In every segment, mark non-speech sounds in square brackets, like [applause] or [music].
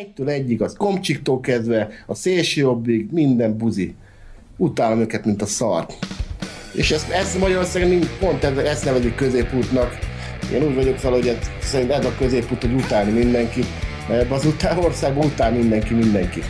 Egytől egyig, az komcsiktól kezdve, a szélső jobbig, minden buzi. Utálom őket, mint a szart. És ezt, ezt Magyarországon pont ezt nevezik középútnak. Én úgy vagyok fel, hogy ez, szerint ez a középút, hogy utálni mindenkit. Mert az után, országban utál mindenki mindenkit.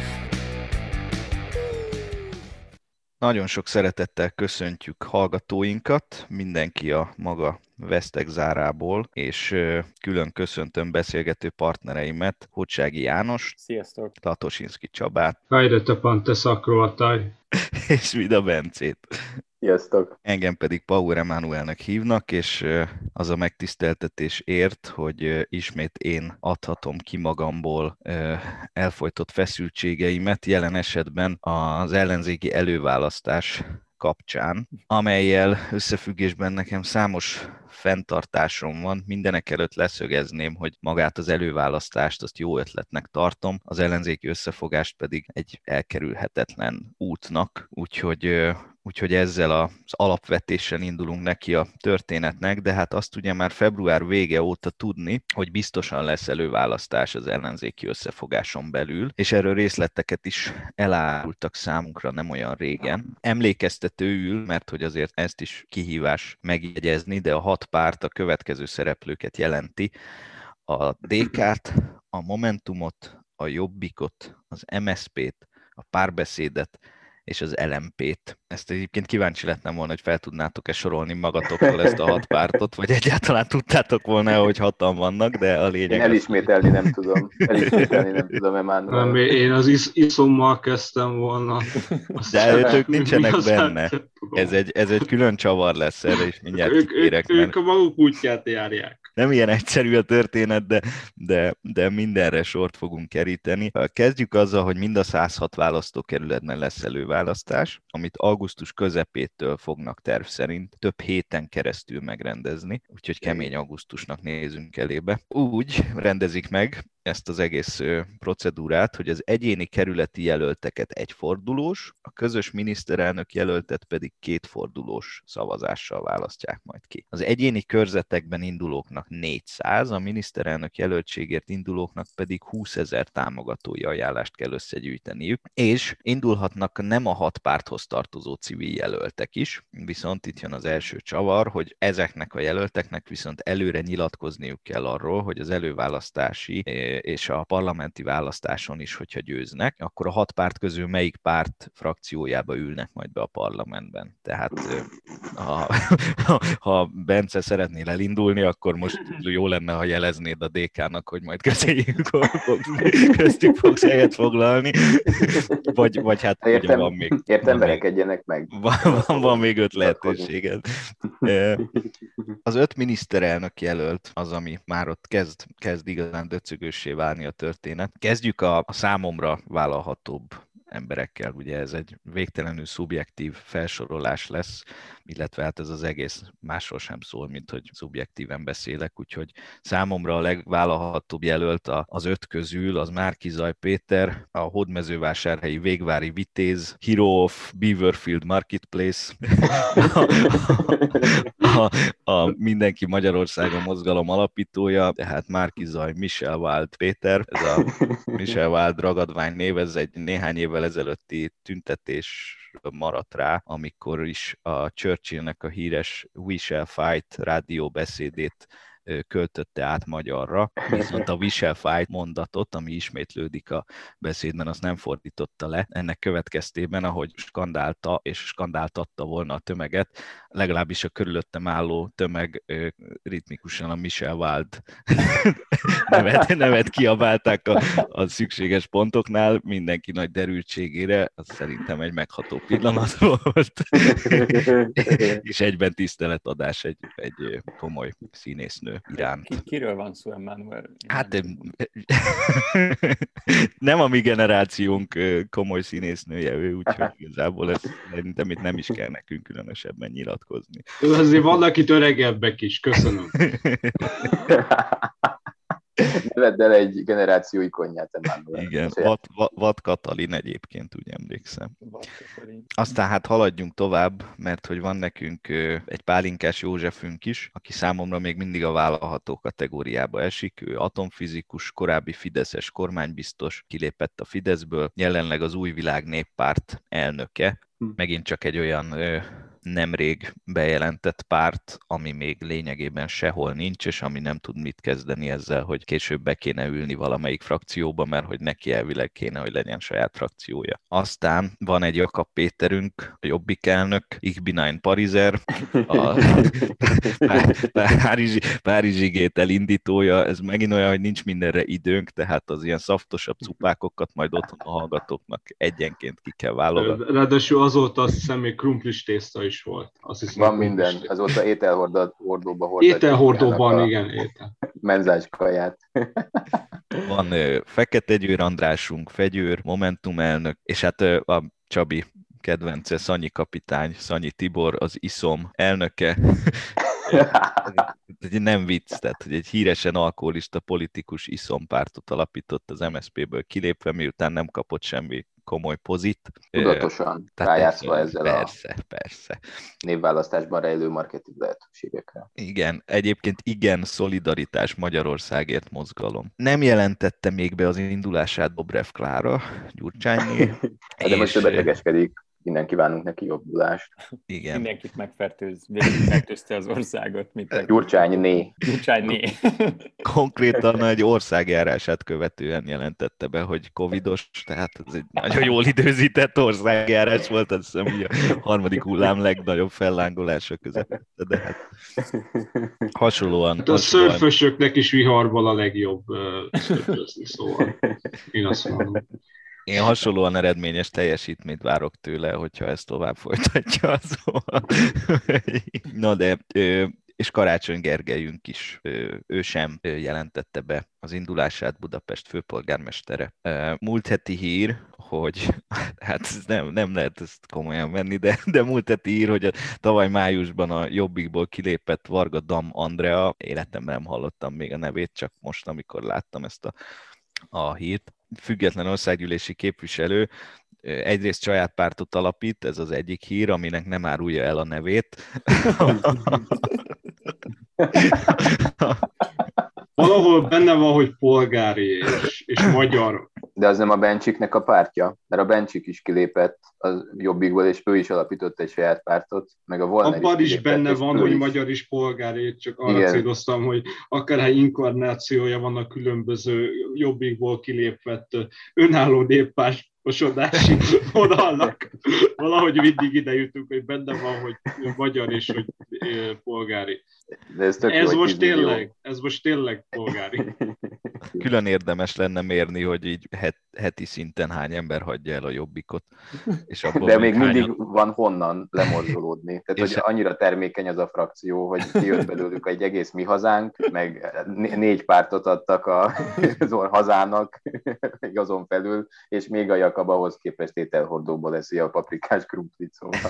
Nagyon sok szeretettel köszöntjük hallgatóinkat, mindenki a maga vesztek zárából, és külön köszöntöm beszélgető partnereimet, Hocsági János, Sziasztok! Tatosinski Csabát, Kajrete Pante Szakroataj, [laughs] és Vida Bencét. Sziasztok! Engem pedig Paul Emanuelnek hívnak, és az a megtiszteltetés ért, hogy ismét én adhatom ki magamból elfolytott feszültségeimet, jelen esetben az ellenzéki előválasztás kapcsán, amelyel összefüggésben nekem számos fenntartásom van. Mindenek előtt leszögezném, hogy magát az előválasztást azt jó ötletnek tartom, az ellenzéki összefogást pedig egy elkerülhetetlen útnak, úgyhogy úgyhogy ezzel az alapvetéssel indulunk neki a történetnek, de hát azt ugye már február vége óta tudni, hogy biztosan lesz előválasztás az ellenzéki összefogáson belül, és erről részleteket is elárultak számunkra nem olyan régen. Emlékeztetőül, mert hogy azért ezt is kihívás megjegyezni, de a hat párt a következő szereplőket jelenti, a DK-t, a Momentumot, a Jobbikot, az MSZP-t, a párbeszédet, és az LMP-t. Ezt egyébként kíváncsi lettem volna, hogy fel tudnátok-e sorolni magatoktól ezt a hat pártot, vagy egyáltalán tudtátok volna, hogy hatan vannak, de a lényeg... Én elismételni nem tudom. Elismételni nem tudom, Emmanuel. Nem, én az is, iszommal kezdtem volna. De ők nincsenek benne. Ez egy, ez egy külön csavar lesz erre, és mindjárt ők, kérek, ők, mert... ők a maguk útját járják nem ilyen egyszerű a történet, de, de, de mindenre sort fogunk keríteni. Kezdjük azzal, hogy mind a 106 választókerületben lesz előválasztás, amit augusztus közepétől fognak terv szerint több héten keresztül megrendezni, úgyhogy kemény augusztusnak nézünk elébe. Úgy rendezik meg, ezt az egész procedúrát, hogy az egyéni kerületi jelölteket egyfordulós, a közös miniszterelnök jelöltet pedig kétfordulós szavazással választják majd ki. Az egyéni körzetekben indulóknak 400, a miniszterelnök jelöltségért indulóknak pedig 20 ezer támogatói ajánlást kell összegyűjteniük, és indulhatnak nem a hat párthoz tartozó civil jelöltek is, viszont itt jön az első csavar, hogy ezeknek a jelölteknek viszont előre nyilatkozniuk kell arról, hogy az előválasztási és a parlamenti választáson is, hogyha győznek, akkor a hat párt közül melyik párt frakciójába ülnek majd be a parlamentben. Tehát ha, [laughs] ha Bence szeretnél elindulni, akkor most jó lenne, ha jeleznéd a DK-nak, hogy majd közéjük köztük fogsz helyet foglalni, vagy, vagy hát értem, van még... Értem, verekedjenek meg. Van, van, van még öt lehetőséged. Az öt miniszterelnök jelölt az, ami már ott kezd, kezd igazán döcögős érdekessé válni a történet. Kezdjük a, a számomra vállalhatóbb emberekkel. Ugye ez egy végtelenül szubjektív felsorolás lesz, illetve hát ez az egész másról sem szól, mint hogy szubjektíven beszélek, úgyhogy számomra a legvállalhatóbb jelölt az öt közül az Márkizaj Péter, a Hódmezővásárhelyi Végvári Vitéz, Hero of Beaverfield Marketplace, a, a, Mindenki Magyarországon mozgalom alapítója, tehát Márkizaj Michel Wild Péter, ez a Michel Wild ragadvány név, ez egy néhány évvel ezelőtti tüntetés maradt rá, amikor is a Churchillnek a híres We Shall Fight rádióbeszédét költötte át magyarra, viszont a Shall Fight mondatot, ami ismétlődik a beszédben, azt nem fordította le. Ennek következtében, ahogy skandálta és skandáltatta volna a tömeget, legalábbis a körülöttem álló tömeg ritmikusan a Michel Wild [laughs] nevet, nevet kiabálták a, a szükséges pontoknál, mindenki nagy derültségére, az szerintem egy megható pillanat volt, [laughs] és egyben tiszteletadás egy, egy komoly színésznő iránt. Ki, kiről van szó, Emmanuel? Hát [laughs] nem a mi generációnk komoly színésznője ő, úgyhogy igazából ez szerintem itt nem is kell nekünk különösebben nyilat vitatkozni. Azért vannak itt öregebbek is, köszönöm. [laughs] Vedd el egy generáció ikonját, Emmanuel. Igen, Vad, Vad, Katalin egyébként, úgy emlékszem. Aztán hát haladjunk tovább, mert hogy van nekünk egy pálinkás Józsefünk is, aki számomra még mindig a vállalható kategóriába esik. Ő atomfizikus, korábbi Fideszes kormánybiztos, kilépett a Fideszből, jelenleg az Új Világ Néppárt elnöke. Hm. Megint csak egy olyan nemrég bejelentett párt, ami még lényegében sehol nincs, és ami nem tud mit kezdeni ezzel, hogy később be kéne ülni valamelyik frakcióba, mert hogy neki elvileg kéne, hogy legyen saját frakciója. Aztán van egy Jakab Péterünk, a Jobbik elnök, Igbinány Parizer, a [laughs] Pá- Párizsi, Párizsi gét elindítója, ez megint olyan, hogy nincs mindenre időnk, tehát az ilyen szaftosabb cupákokat majd otthon a hallgatóknak egyenként ki kell válogatni. Ráadásul azóta azt hiszem még krumplis tészta is volt. Azt hiszem, Van minden, tészta. azóta ételhordóba hordják. Ételhordóban, igen, étel. Menzás kaját. [laughs] Van Fekete Győr Andrásunk, Fegyőr, Momentum elnök, és hát a Csabi kedvence, Szanyi kapitány, Szanyi Tibor, az ISZOM elnöke. [laughs] Egy nem vicc, tehát hogy egy híresen alkoholista politikus ISZOM pártot alapított az MSZP-ből kilépve, miután nem kapott semmi komoly pozit. Tudatosan tehát rájátszva persze, ezzel a Persze, persze. névválasztásban rejlő marketing lehetőségekre. Igen, egyébként igen, szolidaritás Magyarországért mozgalom. Nem jelentette még be az indulását Dobrev Klára, Gyurcsányi. [laughs] Hát De most és, betegeskedik, innen kívánunk neki jobbulást. Igen, Mindenkit megfertőz, végig fertőzte az országot, mint a Gyurcsány né. Gyurcsányné. konkrétan egy országjárását követően jelentette be, hogy covidos, tehát ez egy nagyon jól időzített országjárás volt, azt hiszem, hogy a harmadik hullám legnagyobb fellángolása közepette, de hát hasonlóan... Hát a hasonlóan szörfösöknek is viharból a legjobb ö, szörfözni, szóval én azt mondom. Én hasonlóan eredményes teljesítményt várok tőle, hogyha ezt tovább folytatja. Szóval. Na de, és Karácsony Gergelyünk is, ő sem jelentette be az indulását Budapest főpolgármestere. Múlt heti hír, hogy [laughs] hát nem, nem lehet ezt komolyan venni, de, de múlt heti hír, hogy a, tavaly májusban a Jobbikból kilépett Varga Dam Andrea, életemben nem hallottam még a nevét, csak most, amikor láttam ezt a, a hírt, független országgyűlési képviselő, egyrészt saját pártot alapít, ez az egyik hír, aminek nem árulja el a nevét. [laughs] Valahol benne van, hogy polgári és, és magyar. De az nem a Bencsiknek a pártja, mert a Bencsik is kilépett az Jobbikból, és ő is alapított egy saját pártot, meg a Volner Abban is kilépett, benne van, hogy is. magyar is polgári, csak arra Igen. céloztam, hogy akárhány inkarnációja van a különböző jobbikból kilépett önálló néppártosodási [laughs] vonalnak. Valahogy mindig ide jutunk, hogy benne van, hogy magyar és hogy polgári. De ez, tök jó, Ez hogy most 10 millió. tényleg, ez most tényleg polgári. [laughs] Külön érdemes lenne mérni, hogy így het, heti szinten hány ember hagyja el a jobbikot. És abból De még hányan- mindig van honnan lemorzsolódni. Tehát, És- hogy annyira termékeny az a frakció, hogy kijött belőlük egy egész mi hazánk, meg né- négy pártot adtak a, [laughs] az hazának, még azon felül, és még a Jakab ahhoz képest ételhordóba leszi a paprikás krumplit, szóval.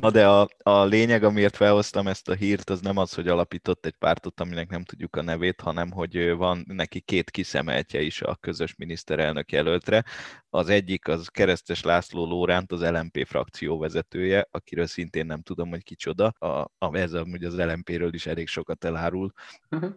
Na de a, a lényeg, amiért felhoztam ezt a hírt, az nem az, hogy alapított egy pártot, aminek nem tudjuk a nevét, hanem hogy van neki két kiszemeltje is a közös miniszterelnök jelöltre. Az egyik az Keresztes László Lóránt, az LMP frakció vezetője, akiről szintén nem tudom, hogy kicsoda. A, a, ez amúgy az LMP-ről is elég sokat elárul.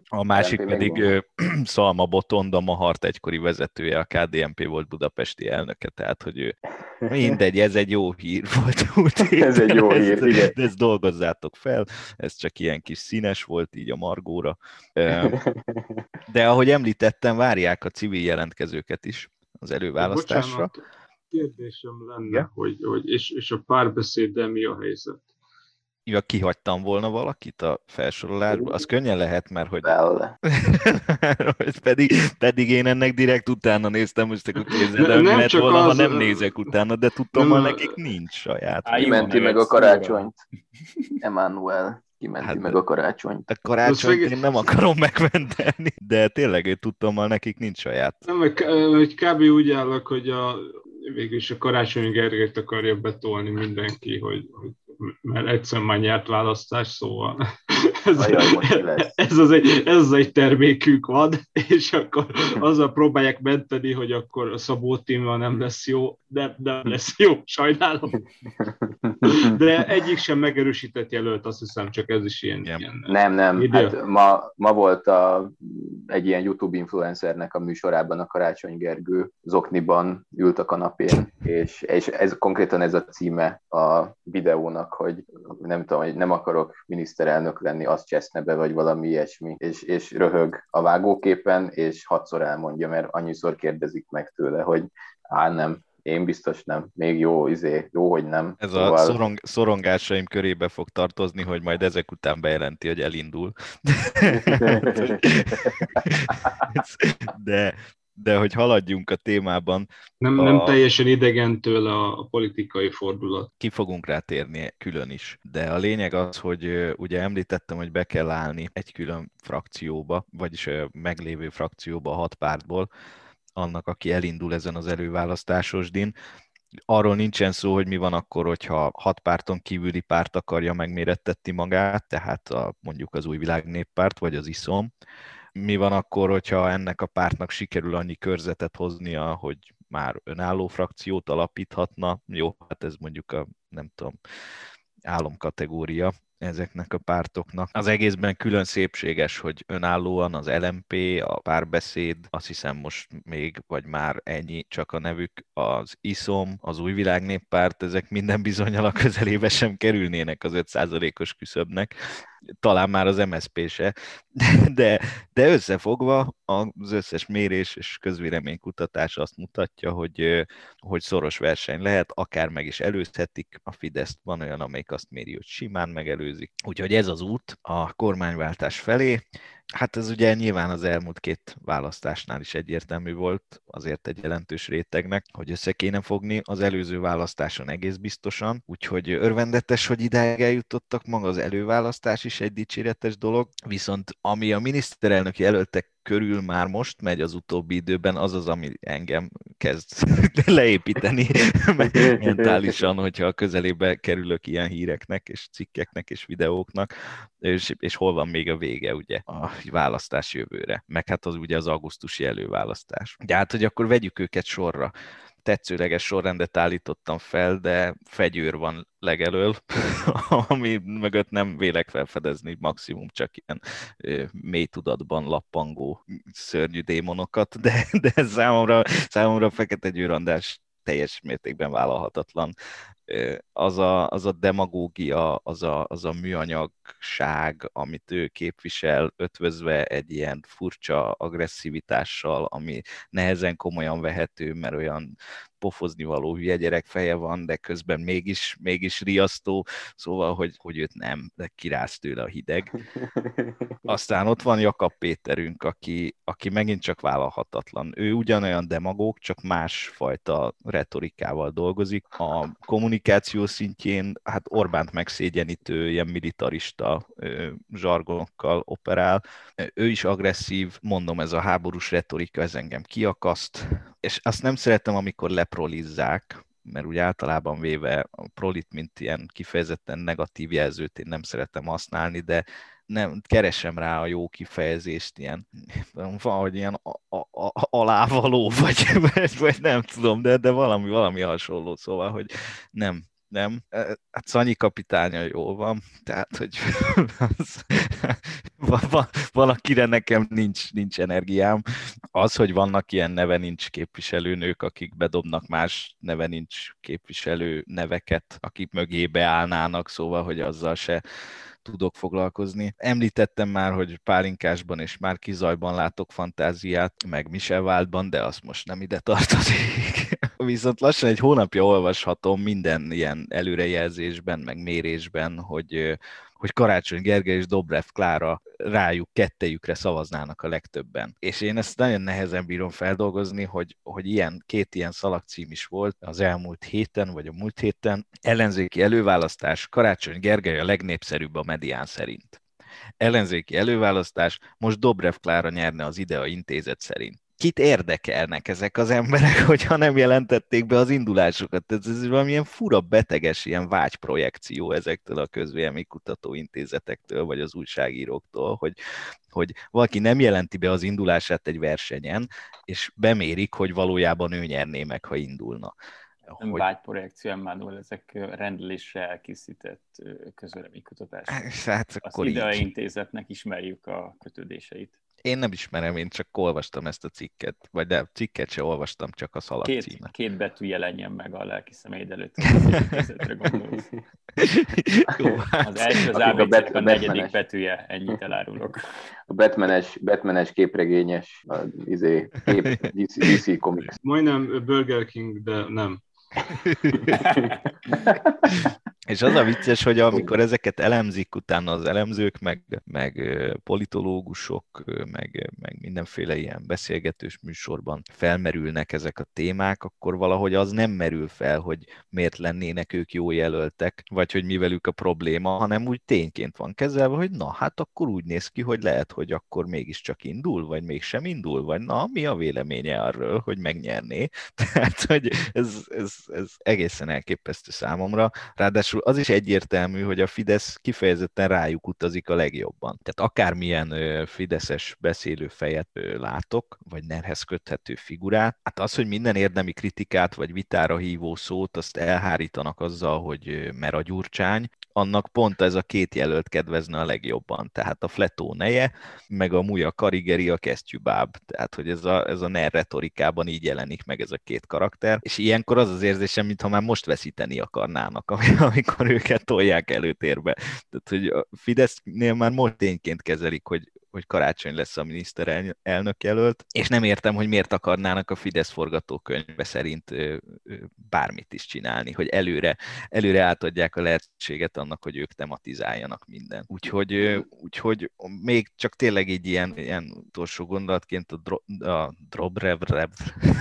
A másik LMP pedig ö, [clears throat] Szalma Botond, a Mahart egykori vezetője, a KDNP volt budapesti elnöke, tehát hogy ő mindegy, ez egy jó hír volt. [laughs] múlt Ez egy jó hír, ezt, igen. de ezt dolgozzátok fel, ez csak ilyen kis színes volt így a margóra. [laughs] De ahogy említettem, várják a civil jelentkezőket is az előválasztásra. Bocsánat, kérdésem lenne, Igen? hogy, hogy és, és a párbeszéddel mi a helyzet? Ja, kihagytam volna valakit a felsorolásból, az könnyen lehet, mert [laughs] hogy pedig, pedig én ennek direkt utána néztem, most akkor képzeld Ne- el, mi nem lett csak volna, ha az- nem nézek utána, de tudtam, hogy Nem, nekik nincs saját. Á, nevet, meg a karácsonyt. Emmanuel kimenti Hát meg a karácsonyt. A karácsonyt meg- én nem akarom [laughs] megmenteni, de tényleg ő tudtommal nekik nincs saját. Nem, hogy k- hogy kb. úgy állok, hogy a, végülis a Karácsony Gergelyt akarja betolni mindenki, hogy, hogy mert egyszer már nyert választás, szóval [laughs] ez, Ajaj, [laughs] ez, az egy, ez az egy termékük van, és akkor azzal próbálják menteni, hogy akkor a Szabó Tímmal nem lesz jó, de nem lesz jó, sajnálom. [laughs] De [laughs] egyik sem megerősített jelölt, azt hiszem, csak ez is ilyen. Igen. ilyen Nem, nem. Idő. Hát ma, ma volt a, egy ilyen YouTube influencernek a műsorában a Karácsony Gergő zokniban ült a kanapén, és, és ez konkrétan ez a címe a videónak, hogy nem tudom, hogy nem akarok miniszterelnök lenni, azt cseszne be, vagy valami ilyesmi, és, és röhög a vágóképen, és hatszor elmondja, mert annyiszor kérdezik meg tőle, hogy á, nem, én biztos nem. Még jó, izé, jó, hogy nem. Ez a szorong, szorongásaim körébe fog tartozni, hogy majd ezek után bejelenti, hogy elindul. [laughs] De, de hogy haladjunk a témában, Nem, nem A- teljesen idegen tőle a, a politikai fordulat. ki fogunk rá térni külön is. De a lényeg az, hogy ugye említettem, hogy be kell állni egy külön frakcióba, vagyis meglévő frakcióba a hat pártból, annak, aki elindul ezen az előválasztásos din. Arról nincsen szó, hogy mi van akkor, hogyha hat párton kívüli párt akarja megmérettetni magát, tehát a, mondjuk az új világ vagy az ISZOM. Mi van akkor, hogyha ennek a pártnak sikerül annyi körzetet hoznia, hogy már önálló frakciót alapíthatna. Jó, hát ez mondjuk a, nem tudom, álomkategória ezeknek a pártoknak. Az egészben külön szépséges, hogy önállóan az LMP, a párbeszéd, azt hiszem most még, vagy már ennyi csak a nevük, az ISOM, az új világnéppárt, ezek minden bizonyal a közelébe sem kerülnének az 5%-os küszöbnek, talán már az MSZP se, de, de összefogva az összes mérés és közvéleménykutatás azt mutatja, hogy, hogy szoros verseny lehet, akár meg is előzhetik a Fideszt, van olyan, amelyik azt méri, hogy simán megelőzik. Úgyhogy ez az út a kormányváltás felé. Hát ez ugye nyilván az elmúlt két választásnál is egyértelmű volt, azért egy jelentős rétegnek, hogy össze kéne fogni az előző választáson egész biztosan, úgyhogy örvendetes, hogy idáig eljutottak, maga az előválasztás is egy dicséretes dolog, viszont ami a miniszterelnöki jelöltek körül már most megy az utóbbi időben, az az, ami engem kezd [laughs] leépíteni [laughs] mentálisan, hogyha a közelébe kerülök ilyen híreknek, és cikkeknek, és videóknak, és, és hol van még a vége, ugye, a választás jövőre, meg hát az ugye az augusztusi előválasztás. De hát, hogy akkor vegyük őket sorra tetszőleges sorrendet állítottam fel, de fegyőr van legelől, [laughs] ami mögött nem vélek felfedezni maximum csak ilyen mély tudatban lappangó szörnyű démonokat, de, de számomra, számomra Fekete Győrandás teljes mértékben vállalhatatlan. Az a, az a demagógia, az a, az a műanyagság, amit ő képvisel, ötvözve egy ilyen furcsa agresszivitással, ami nehezen komolyan vehető, mert olyan pofozni való hülye gyerek feje van, de közben mégis, mégis riasztó, szóval, hogy, hogy őt nem, de kiráz tőle a hideg. [laughs] Aztán ott van Jakab Péterünk, aki, aki megint csak vállalhatatlan. Ő ugyanolyan demagóg, csak másfajta retorikával dolgozik. A kommunikáció szintjén, hát Orbánt megszégyenítő, ilyen militarista zsargonokkal operál. Ő is agresszív, mondom, ez a háborús retorika, ez engem kiakaszt, és azt nem szeretem, amikor leprolizzák, mert úgy általában véve a prolit, mint ilyen kifejezetten negatív jelzőt én nem szeretem használni, de nem, keresem rá a jó kifejezést, ilyen valahogy ilyen a, a, a, alávaló, vagy, vagy, nem tudom, de, de valami, valami hasonló, szóval, hogy nem, nem. Hát Szanyi kapitánya jól van, tehát, hogy az, valakire nekem nincs, nincs energiám. Az, hogy vannak ilyen neve nincs képviselőnők, akik bedobnak más neve nincs képviselő neveket, akik mögé beállnának, szóval, hogy azzal se tudok foglalkozni. Említettem már, hogy Pálinkásban és már Kizajban látok fantáziát, meg Michel Waldban, de az most nem ide tartozik. [laughs] Viszont lassan egy hónapja olvashatom minden ilyen előrejelzésben, meg mérésben, hogy hogy Karácsony Gergely és Dobrev Klára rájuk, kettejükre szavaznának a legtöbben. És én ezt nagyon nehezen bírom feldolgozni, hogy, hogy ilyen, két ilyen szalagcím is volt az elmúlt héten, vagy a múlt héten. Ellenzéki előválasztás, Karácsony Gergely a legnépszerűbb a medián szerint. Ellenzéki előválasztás, most Dobrev Klára nyerne az IDEA intézet szerint. Kit érdekelnek ezek az emberek, [laughs] hogyha nem jelentették be az indulásukat. Ez, ez valamilyen fura, beteges ilyen vágyprojekció ezektől a közvélemény kutatóintézetektől, vagy az újságíróktól, hogy, hogy valaki nem jelenti be az indulását egy versenyen, és bemérik, hogy valójában ő nyerné meg, ha indulna. Nem hogy... vágyprojekció, Emmanuel, ezek rendelésre elkészített közvéleménykutatások. [laughs] Hát, Az IDEA intézetnek ismerjük a kötődéseit. Én nem ismerem, én csak olvastam ezt a cikket, vagy de cikket se olvastam, csak a szalag két, címet. Két betű jelenjen meg a lelki személyed előtt. [laughs] Jó, hát. Az első az Akik a abc Bat- a negyedik betűje, ennyit elárulok. A Batmanes, Batmanes képregényes, a, izé, kép, DC, DC Comics. Majdnem Burger King, de nem. [laughs] És az a vicces, hogy amikor ezeket elemzik utána az elemzők, meg, meg politológusok, meg, meg mindenféle ilyen beszélgetős műsorban felmerülnek ezek a témák, akkor valahogy az nem merül fel, hogy miért lennének ők jó jelöltek, vagy hogy mi velük a probléma, hanem úgy tényként van kezelve, hogy na, hát akkor úgy néz ki, hogy lehet, hogy akkor mégiscsak indul, vagy mégsem indul, vagy na, mi a véleménye arról, hogy megnyerné. [laughs] Tehát, hogy ez, ez, ez egészen elképesztő számomra. Ráadásul az is egyértelmű, hogy a Fidesz kifejezetten rájuk utazik a legjobban. Tehát akármilyen fideszes beszélő fejet látok, vagy nerhez köthető figurát, hát az, hogy minden érdemi kritikát vagy vitára hívó szót, azt elhárítanak azzal, hogy mer a gyurcsány, annak pont ez a két jelölt kedvezne a legjobban. Tehát a Fletó neje, meg a Muja Karigeri a kesztyűbáb. Tehát, hogy ez a, ez a NER retorikában így jelenik meg ez a két karakter. És ilyenkor az az érzésem, mintha már most veszíteni akarnának, [laughs] ami- amikor őket tolják előtérbe. Tehát, hogy a Fidesznél már most tényként kezelik, hogy hogy karácsony lesz a miniszterelnök jelölt, és nem értem, hogy miért akarnának a Fidesz forgatókönyve szerint bármit is csinálni, hogy előre, előre átadják a lehetőséget annak, hogy ők tematizáljanak minden. Úgyhogy, úgyhogy még csak tényleg egy ilyen, ilyen utolsó gondolatként a, dro, a Drobrev, Rev,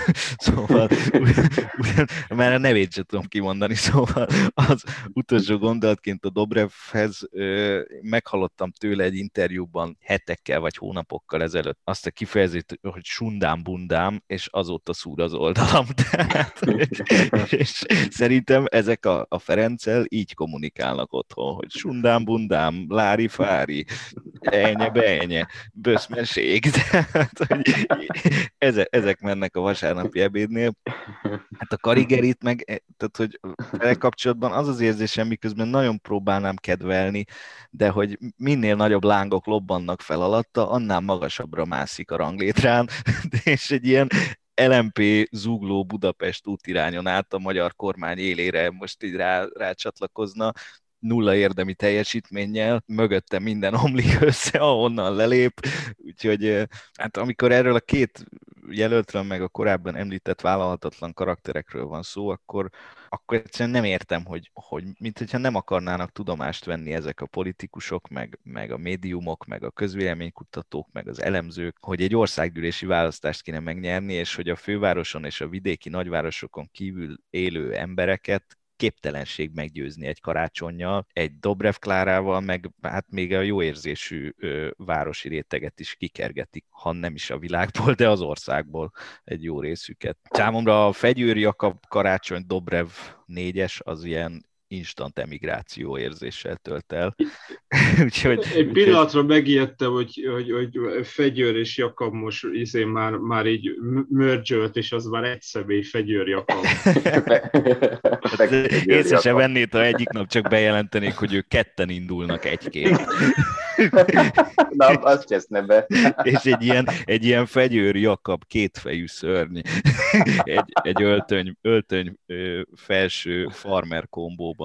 [laughs] szóval ugyan, már a nevét sem tudom kimondani, szóval az utolsó gondolatként a Dobrevhez meghallottam tőle egy interjúban hetekkel vagy hónapokkal ezelőtt azt a kifejezést, hogy sundám bundám, és azóta szúr az oldalam. [laughs] Tehát, és szerintem ezek a, a Ferenccel így kommunikálnak otthon, hogy sundám bundám, lári fári, elnye beenye, böszmenség. [laughs] Tehát, hogy ezek, ezek mennek a vasárnapi ebédnél. Hát a karigerit meg, eh, tehát hogy vele kapcsolatban az az érzésem, miközben nagyon próbálnám kedvelni, de hogy minél nagyobb lángok lobbannak fel alatta, annál magasabbra mászik a ranglétrán, [laughs] és egy ilyen LMP zugló Budapest útirányon át a magyar kormány élére most így rá, rácsatlakozna, nulla érdemi teljesítménnyel, mögötte minden [laughs] omlik össze, ahonnan lelép, úgyhogy hát amikor erről a két jelöltről, meg a korábban említett vállalhatatlan karakterekről van szó, akkor, akkor egyszerűen nem értem, hogy, hogy mint hogyha nem akarnának tudomást venni ezek a politikusok, meg, meg a médiumok, meg a közvéleménykutatók, meg az elemzők, hogy egy országgyűlési választást kéne megnyerni, és hogy a fővároson és a vidéki nagyvárosokon kívül élő embereket képtelenség meggyőzni egy karácsonyjal, egy Dobrev Klárával, meg hát még a jó érzésű ö, városi réteget is kikergetik, ha nem is a világból, de az országból egy jó részüket. Számomra a Fegyőr Jakab karácsony Dobrev négyes az ilyen instant emigráció érzéssel tölt el. [laughs] úgyhogy, Egy pillanatra megijedtem, hogy, hogy, hogy Fegyőr és Jakab most izé már, már így mergölt, és az már egy személy Fegyőr Jakab. [laughs] Észre se vennéd, ha egyik nap csak bejelentenék, hogy ők ketten indulnak egy-két. [laughs] Na, azt cseszne be. És egy ilyen, egy ilyen fegyőr Jakab kétfejű szörny. Egy, egy öltöny, öltöny ö, felső farmer kombóban.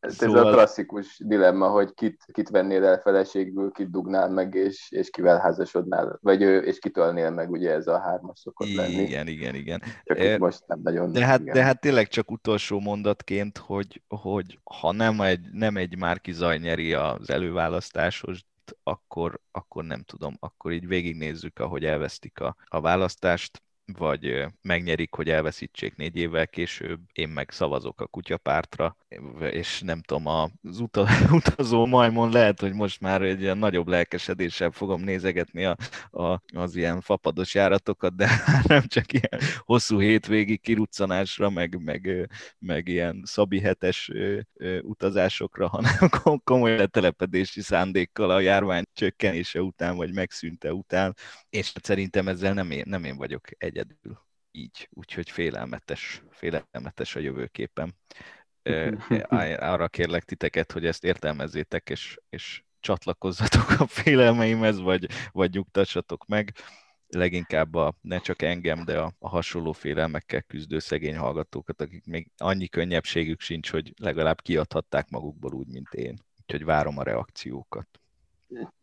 Ez a klasszikus dilemma, hogy kit, kit vennél el feleségül, kit dugnál meg, és, és kivel házasodnál, vagy ő, és kitölnél meg, ugye ez a hármas szokott lenni. Igen, igen, igen. Csak itt most nem nagyon. De hát, igen. de hát tényleg csak utolsó mondatként, hogy, hogy ha nem egy, nem egy Márki Zaj nyeri az előválasztásos, akkor, akkor nem tudom, akkor így végignézzük, ahogy elvesztik a, a választást, vagy megnyerik, hogy elveszítsék négy évvel később, én meg szavazok a kutyapártra, és nem tudom, az uta, [laughs] utazó majmon lehet, hogy most már egy ilyen nagyobb lelkesedéssel fogom nézegetni a, a, az ilyen fapados járatokat, de [laughs] nem csak ilyen hosszú hétvégi kiruccanásra, meg, meg, meg ilyen szabi hetes utazásokra, hanem [laughs] komoly letelepedési szándékkal a járvány csökkenése után, vagy megszűnte után, és szerintem ezzel nem én, nem én vagyok egyedül így, úgyhogy félelmetes, félelmetes a jövőképem. [laughs] Arra kérlek titeket, hogy ezt értelmezzétek, és, és csatlakozzatok a félelmeimhez, vagy, vagy nyugtassatok meg. Leginkább a, ne csak engem, de a, a hasonló félelmekkel küzdő szegény hallgatókat, akik még annyi könnyebbségük sincs, hogy legalább kiadhatták magukból úgy, mint én. Úgyhogy várom a reakciókat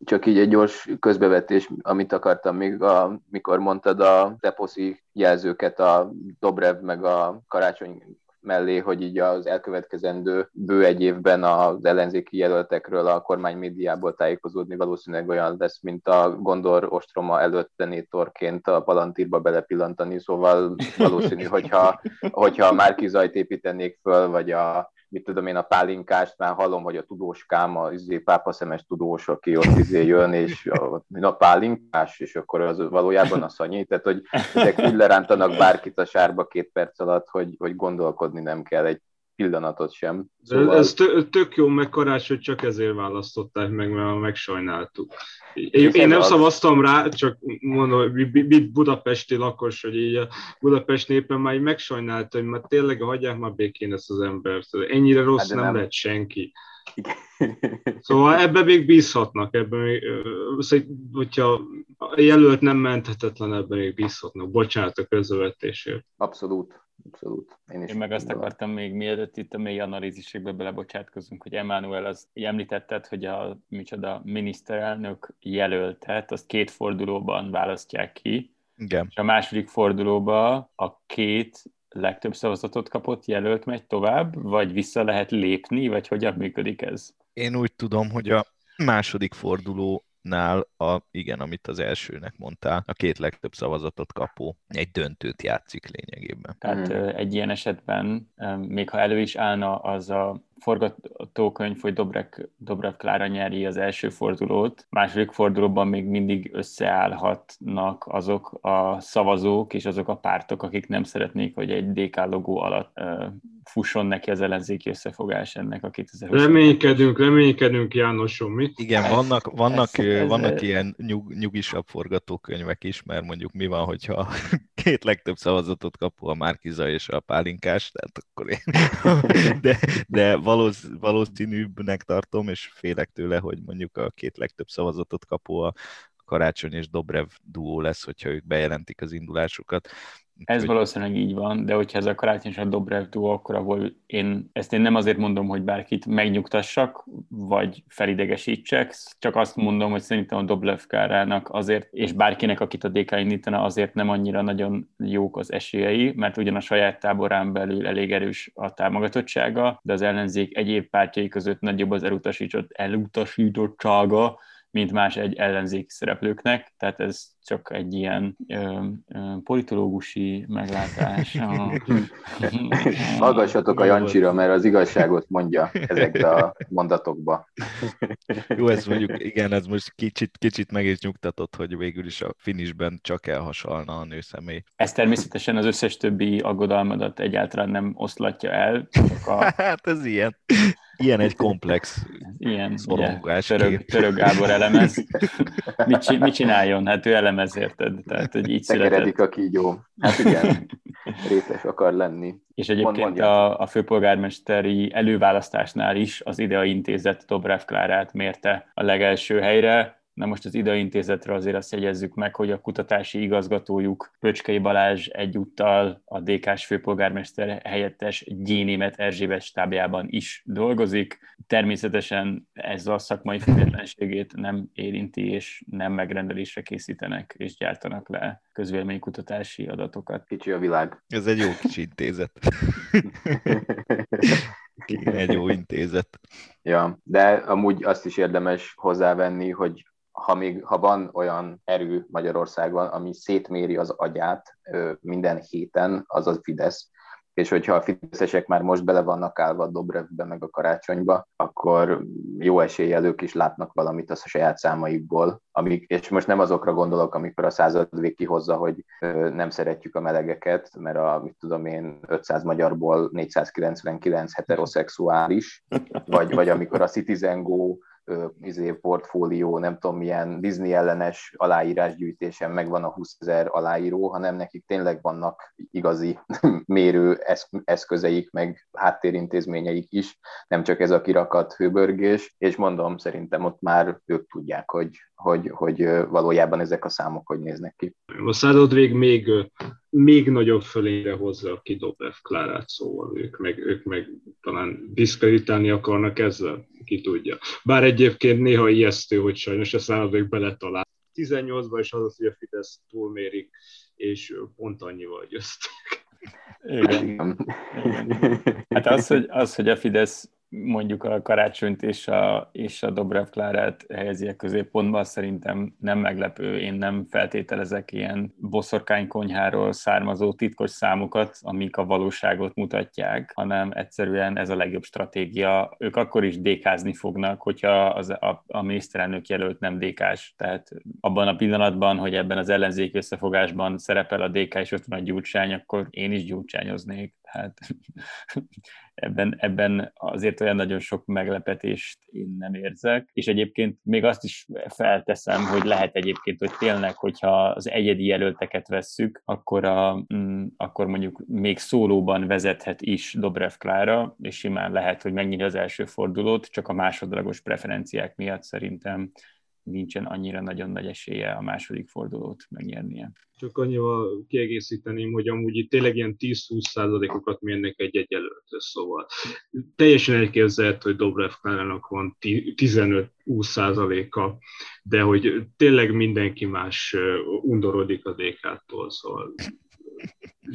csak így egy gyors közbevetés, amit akartam még, a, mikor mondtad a deposzi jelzőket a Dobrev meg a Karácsony mellé, hogy így az elkövetkezendő bő egy évben az ellenzéki jelöltekről a kormány médiából tájékozódni valószínűleg olyan lesz, mint a Gondor ostroma előtt zenétorként a Palantírba belepillantani, szóval valószínű, hogyha, hogyha a Márkizajt építenék föl, vagy a mit tudom én, a pálinkást, már hallom, hogy a tudóskám, a izé, pápaszemes tudós, aki ott izé jön, és a, a pálinkás, és akkor az valójában a szanyi, tehát hogy ezek úgy lerántanak bárkit a sárba két perc alatt, hogy, hogy gondolkodni nem kell egy pillanatot sem. Szóval... Ez tök jó, meg karácsony csak ezért választották meg, mert megsajnáltuk. Én, én nem az... szavaztam rá, csak mondom, mit budapesti lakos, hogy így a Budapest népen már így megsajnálta, hogy már tényleg hagyják már békén ezt az embert. Ennyire rossz hát nem, nem lehet senki. Szóval ebbe még bízhatnak, ebben még, hogyha a jelölt nem menthetetlen, ebben még bízhatnak. Bocsánat a közövetésért. Abszolút. Abszolút. Én, is Én meg azt gondolom. akartam még, mielőtt itt a mély analízisekbe belebocsátkozunk, hogy Emmanuel az említetted, hogy a micsoda miniszterelnök jelöltet, azt két fordulóban választják ki. Igen. És a második fordulóba a két legtöbb szavazatot kapott jelölt megy tovább, vagy vissza lehet lépni, vagy hogyan működik ez? Én úgy tudom, hogy a második forduló nál a, igen, amit az elsőnek mondtál, a két legtöbb szavazatot kapó egy döntőt játszik lényegében. Tehát hmm. egy ilyen esetben, még ha elő is állna az a forgatókönyv, hogy Dobrek, Dobrev Klára nyeri az első fordulót, második fordulóban még mindig összeállhatnak azok a szavazók és azok a pártok, akik nem szeretnék, hogy egy DK logó alatt fusson neki az ellenzéki összefogás ennek a 2020 Reménykedünk, reménykedünk Jánosom, mi? Igen, vannak, vannak, ez, ez, vannak ez, ilyen nyug, nyugisabb forgatókönyvek is, mert mondjuk mi van, hogyha [laughs] két legtöbb szavazatot kapó a Márkiza és a Pálinkás, tehát akkor én... [laughs] De, de valószínűbbnek tartom, és félek tőle, hogy mondjuk a két legtöbb szavazatot kapó a Karácsony és Dobrev duó lesz, hogyha ők bejelentik az indulásukat. Ez hogy... valószínűleg így van, de hogyha ez a karácsony és a Dobrev duo, akkor ahol én ezt én nem azért mondom, hogy bárkit megnyugtassak, vagy felidegesítsek, csak azt mondom, hogy szerintem a Dobrev kárának azért, és bárkinek, akit a DK indítana, azért nem annyira nagyon jók az esélyei, mert ugyan a saját táborán belül elég erős a támogatottsága, de az ellenzék egyéb pártjai között nagyobb az elutasított, elutasítottsága, mint más egy ellenzéki szereplőknek, tehát ez csak egy ilyen ö, ö, politológusi meglátás. [laughs] Hallgassatok a Jancsira, mert az igazságot mondja ezekbe a mondatokba. [laughs] Jó, ez mondjuk, igen, ez most kicsit, kicsit meg is nyugtatott, hogy végül is a finisben csak elhasalna a nőszemély. Ez természetesen az összes többi aggodalmadat egyáltalán nem oszlatja el. A... [laughs] hát ez ilyen ilyen egy komplex ilyen, szorongás. Törög, törög Gábor elemez. Mit, mit csináljon? Hát ő elemez, érted? Tehát, hogy így született. a kígyó. Hát igen, részes akar lenni. És egyébként a, a főpolgármesteri előválasztásnál is az IDEA intézet Dobrev Klárát mérte a legelső helyre, Na most az IDA intézetre azért azt jegyezzük meg, hogy a kutatási igazgatójuk Pöcskei Balázs egyúttal a DK-s főpolgármester helyettes Gyénémet Erzsébet stábjában is dolgozik. Természetesen ez a szakmai függetlenségét nem érinti, és nem megrendelésre készítenek és gyártanak le közvéleménykutatási adatokat. Kicsi a világ. Ez egy jó kicsi intézet. [laughs] egy jó intézet. Ja, de amúgy azt is érdemes hozzávenni, hogy ha még ha van olyan erő Magyarországon, ami szétméri az agyát minden héten, az a Fidesz, és hogyha a fideszesek már most bele vannak állva a Dobrevbe meg a karácsonyba, akkor jó eséllyel ők is látnak valamit a saját számaikból, amik, és most nem azokra gondolok, amikor a századvég kihozza, hogy nem szeretjük a melegeket, mert a, mit tudom én, 500 magyarból 499 heteroszexuális, vagy, vagy amikor a Citizen Go izé, portfólió, nem tudom milyen Disney ellenes aláírásgyűjtésen megvan a 20 ezer aláíró, hanem nekik tényleg vannak igazi [laughs] mérő eszközeik, meg háttérintézményeik is, nem csak ez a kirakat hőbörgés, és mondom, szerintem ott már ők tudják, hogy, hogy, hogy valójában ezek a számok hogy néznek ki. A századvég még, még nagyobb fölére hozza ki Dobrev Klárát, szóval ők meg, ők meg talán diszkreditálni akarnak ezzel, ki tudja. Bár egyébként néha ijesztő, hogy sajnos a századvég beletalál. 18-ban is az, hogy a Fidesz túlmérik, és pont annyival győztek. Igen. Igen. Hát az hogy, az, hogy a Fidesz mondjuk a karácsonyt és a, és a Dobrev Klárát helyezi a középpontba, szerintem nem meglepő. Én nem feltételezek ilyen boszorkánykonyháról származó titkos számokat, amik a valóságot mutatják, hanem egyszerűen ez a legjobb stratégia. Ők akkor is dékázni fognak, hogyha az, a, a miniszterelnök jelölt nem dékás. Tehát abban a pillanatban, hogy ebben az ellenzék összefogásban szerepel a DK és ott van a gyurcsány, akkor én is gyurcsányoznék. Hát [laughs] ebben, ebben azért olyan nagyon sok meglepetést én nem érzek, és egyébként még azt is felteszem, hogy lehet egyébként, hogy tényleg, hogyha az egyedi jelölteket vesszük, akkor, a, mm, akkor mondjuk még szólóban vezethet is Dobrev Klára, és simán lehet, hogy megnyitja az első fordulót, csak a másodlagos preferenciák miatt szerintem nincsen annyira nagyon nagy esélye a második fordulót megnyernie. Csak annyival kiegészíteném, hogy amúgy itt tényleg ilyen 10-20 százalékokat mérnek egy-egy előttől, szóval. Teljesen elképzelhető, hogy Dobrev Klárának van 15-20 százaléka, de hogy tényleg mindenki más undorodik a DK-tól, szóval.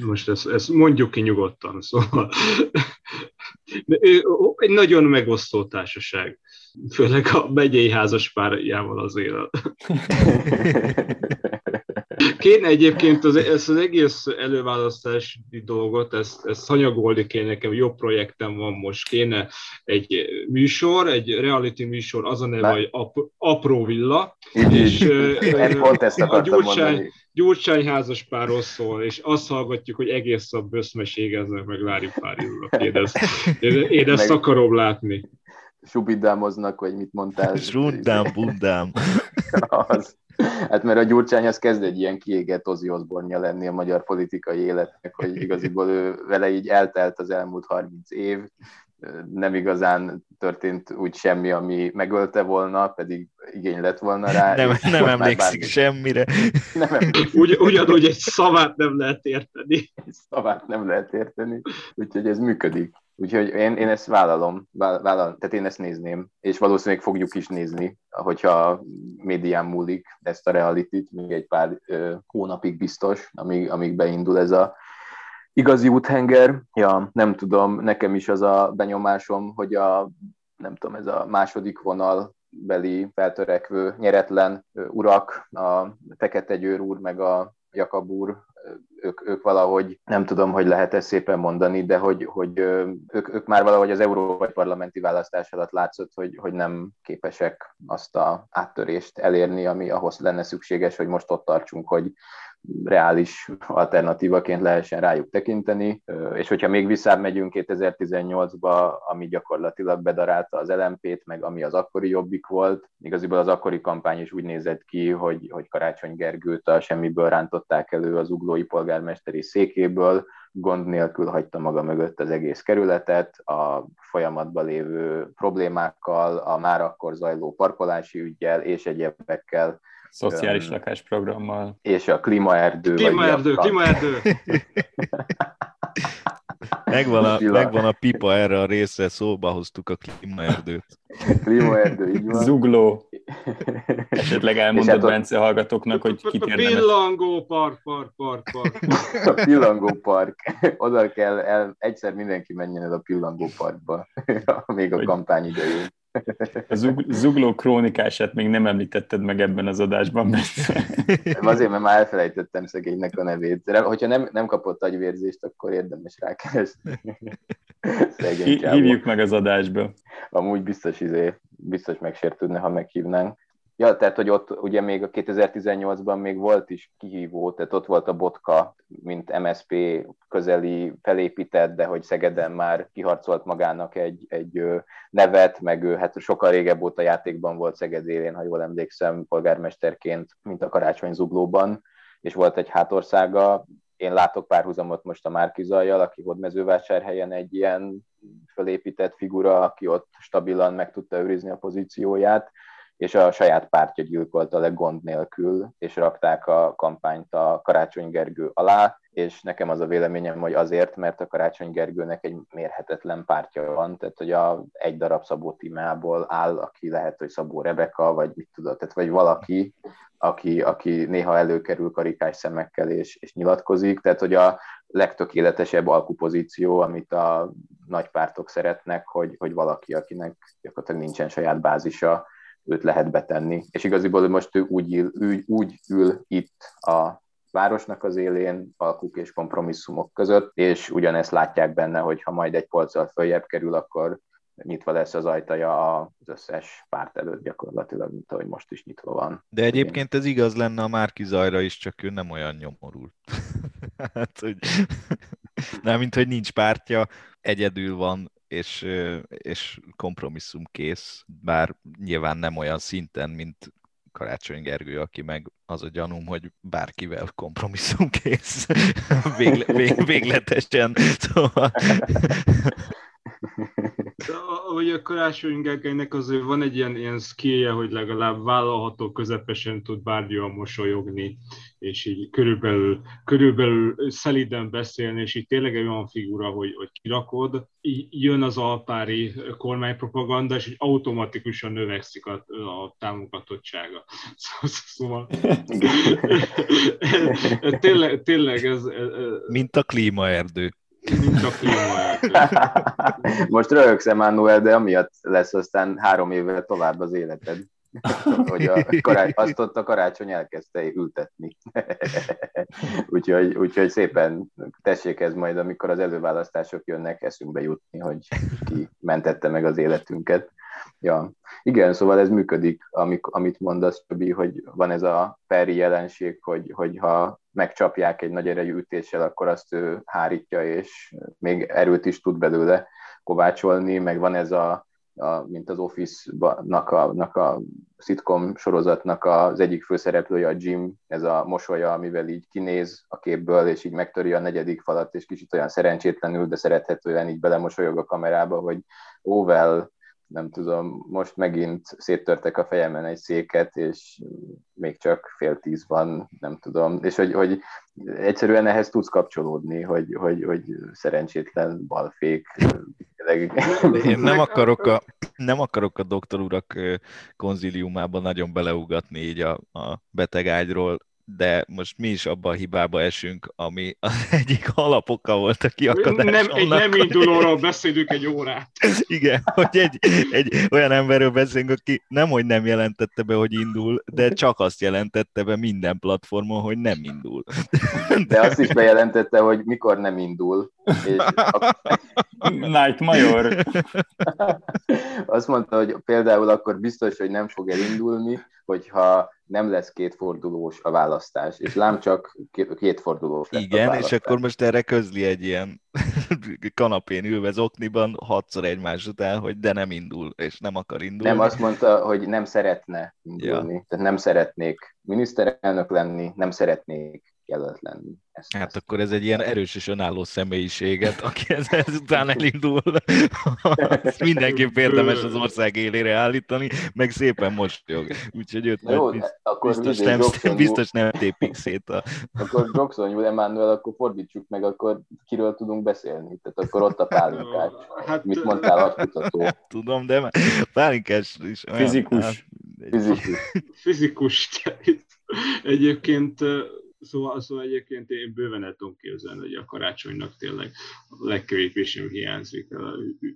Most ezt, ezt mondjuk ki nyugodtan, szóval. Egy nagyon megosztó társaság, főleg a megyei házas párjával az élet. Kéne egyébként az, ezt az egész előválasztási dolgot, ezt, ezt hanyagolni kéne nekem, jó projektem van most, kéne egy műsor, egy reality műsor, az a neve, hogy ap, Apró Villa, és pont ezt a Gyurcsány, Gyurcsány házas párról szól, és azt hallgatjuk, hogy egész a böszmeségeznek meg. Én ezt, én, én ezt meg... akarom látni. Subidámoznak, vagy mit mondtál? [laughs] Sundám, [laughs] bundám. az. Hát mert a Gyurcsány az kezd egy ilyen kiégett Ozzy Osbornja lenni a magyar politikai életnek, hogy [laughs] igaziból ő vele így eltelt az elmúlt 30 év, nem igazán történt úgy semmi, ami megölte volna, pedig igény lett volna rá. Nem, nem emlékszik bármi... semmire. [laughs] Nem emlékszik. Ugy, ugyanúgy egy szavát nem lehet érteni. Egy szavát nem lehet érteni, úgyhogy ez működik. Úgyhogy én, én ezt vállalom, vállalom, tehát én ezt nézném, és valószínűleg fogjuk is nézni, hogyha médián múlik ezt a realitit, még egy pár ö, hónapig biztos, amíg, amíg beindul ez a igazi úthenger. Ja, nem tudom, nekem is az a benyomásom, hogy a, nem tudom, ez a második vonal beli feltörekvő nyeretlen urak, a Fekete Győr úr meg a Jakab úr ők, ők valahogy, nem tudom, hogy lehet ezt szépen mondani, de hogy, hogy ők, ők már valahogy az európai parlamenti választás alatt látszott, hogy, hogy nem képesek azt a áttörést elérni, ami ahhoz lenne szükséges, hogy most ott tartsunk, hogy reális alternatívaként lehessen rájuk tekinteni, és hogyha még visszább megyünk 2018-ba, ami gyakorlatilag bedarálta az LMP-t, meg ami az akkori jobbik volt, igaziból az akkori kampány is úgy nézett ki, hogy, hogy Karácsony Gergőt a semmiből rántották elő az uglói polgármesteri székéből, gond nélkül hagyta maga mögött az egész kerületet, a folyamatban lévő problémákkal, a már akkor zajló parkolási ügyjel és egyebekkel Szociális um, lakásprogrammal. És a klímaerdő. Klímaerdő, klímaerdő. [laughs] Megvan a, megvan a pipa erre a részre, szóba hoztuk a klímaerdőt. Klímaerdő, így van. Zugló. [laughs] Esetleg elmondod hát Bence hallgatóknak, hogy kit érdemes. Pillangó park, park, park, park. A pillangó park. Oda kell, el, egyszer mindenki menjen el a pillangó parkba, [laughs] még a kampány idején. A zug, zugló krónikását még nem említetted meg ebben az adásban. Mert... Azért, mert már elfelejtettem szegénynek a nevét. Hogyha nem, nem kapott agyvérzést, akkor érdemes rákeresni. Hívjuk meg az adásba. Amúgy biztos, izé, biztos megsértődne, ha meghívnánk. Ja, tehát, hogy ott ugye még a 2018-ban még volt is kihívó, tehát ott volt a Botka, mint MSP közeli felépített, de hogy Szegeden már kiharcolt magának egy, egy nevet, meg ő hát sokkal régebb óta játékban volt Szeged élén, ha jól emlékszem, polgármesterként, mint a Karácsony Zuglóban, és volt egy hátországa, én látok párhuzamot most a Márkizajjal, aki Hódmezővásárhelyen egy ilyen felépített figura, aki ott stabilan meg tudta őrizni a pozícióját, és a saját pártja gyilkolta le gond nélkül, és rakták a kampányt a Karácsony Gergő alá, és nekem az a véleményem, hogy azért, mert a Karácsony Gergőnek egy mérhetetlen pártja van, tehát hogy a egy darab Szabó Timából áll, aki lehet, hogy Szabó Rebeka, vagy mit tudod, tehát vagy valaki, aki, aki néha előkerül karikás szemekkel és, és nyilatkozik, tehát hogy a legtökéletesebb alkupozíció, amit a nagy pártok szeretnek, hogy, hogy valaki, akinek gyakorlatilag nincsen saját bázisa, őt lehet betenni. És igaziból most ő úgy, ül, úgy, úgy ül itt a városnak az élén, alkuk és kompromisszumok között, és ugyanezt látják benne, hogy ha majd egy polccal följebb kerül, akkor nyitva lesz az ajtaja az összes párt előtt gyakorlatilag, mint ahogy most is nyitva van. De egyébként ez igaz lenne a Márki Zajra is, csak ő nem olyan nyomorult. [laughs] hát, hogy nem, mint hogy nincs pártja, egyedül van, és, és kompromisszum kész, bár nyilván nem olyan szinten, mint Karácsony Gergő, aki meg az a gyanúm, hogy bárkivel kompromisszum kész [laughs] Végle, vég, végletesen. Szóval [laughs] hogy a Karácsony Gergelynek azért van egy ilyen, ilyen skillje, hogy legalább vállalható közepesen tud bárgyan mosolyogni, és így körülbelül, körülbelül szeliden beszélni, és így tényleg egy olyan figura, hogy, hogy kirakod, így jön az alpári kormánypropaganda, és így automatikusan növekszik a, a támogatottsága. [laughs] Szóval [laughs] tényleg, tényleg ez, ez... Mint a klímaerdő mint a [laughs] Most röhögsz, Emmanuel, de amiatt lesz aztán három évvel tovább az életed. [laughs] hogy a karács, azt ott a karácsony elkezdte ültetni. [laughs] úgyhogy, úgyhogy szépen tessék ez majd, amikor az előválasztások jönnek, eszünkbe jutni, hogy ki mentette meg az életünket. Ja, igen, szóval ez működik, amik, amit mondasz, Többi, hogy van ez a peri jelenség, hogy, hogy ha megcsapják egy nagy erejű ütéssel, akkor azt ő hárítja, és még erőt is tud belőle kovácsolni, meg van ez a, a mint az Office-nak a, nak a sitcom sorozatnak az egyik főszereplője, a Jim, ez a mosolya, amivel így kinéz a képből, és így megtöri a negyedik falat, és kicsit olyan szerencsétlenül, de szerethetően így belemosolyog a kamerába, hogy ó, oh, well, nem tudom, most megint széttörtek a fejemen egy széket, és még csak fél tíz van, nem tudom, és hogy, hogy egyszerűen ehhez tudsz kapcsolódni, hogy, hogy, hogy szerencsétlen balfék. Én nem akarok a, nem akarok a doktor urak konziliumában nagyon beleugatni így a, a beteg ágyról, de most mi is abban a hibába esünk, ami az [laughs] egyik alapoka volt a kiakadás. Nem, egy nem indulóról beszélünk egy órát. [laughs] Igen, hogy egy, egy olyan emberről beszélünk, aki nem, hogy nem jelentette be, hogy indul, de csak azt jelentette be minden platformon, hogy nem indul. De azt is bejelentette, hogy mikor nem indul. És [laughs] a... Night Major. [laughs] Azt mondta, hogy például akkor biztos, hogy nem fog elindulni, hogyha nem lesz kétfordulós a választás, és lám csak kétfordulós lesz Igen, és akkor most erre közli egy ilyen [laughs] kanapén ülve zokniban hatszor egymás után, hogy de nem indul, és nem akar indulni. Nem, azt mondta, hogy nem szeretne indulni, ja. tehát nem szeretnék miniszterelnök lenni, nem szeretnék jelölt lenni. Ezt, hát ezt akkor ez egy ilyen erős és önálló személyiséget, aki ez, ezután [laughs] elindul. [laughs] Ezt mindenképp érdemes az ország élére állítani, meg szépen mosolyog. Úgyhogy őt jó, biztos, akkor biztos, nem, Jackson [laughs] biztos nem tépik szét. A... Akkor Jackson Júl Emmanuel, akkor fordítsuk meg, akkor kiről tudunk beszélni. Tehát akkor ott a pálinkás. Hát, Mit mondtál, a kutató? Tudom, de pálinkás is olyan. Fizikus. Hát, Fizikus. Fizikus. Egyébként Szóval, szóval egyébként én bőven el tudom képzelni, hogy a karácsonynak tényleg a legkevésbé sem hiányzik a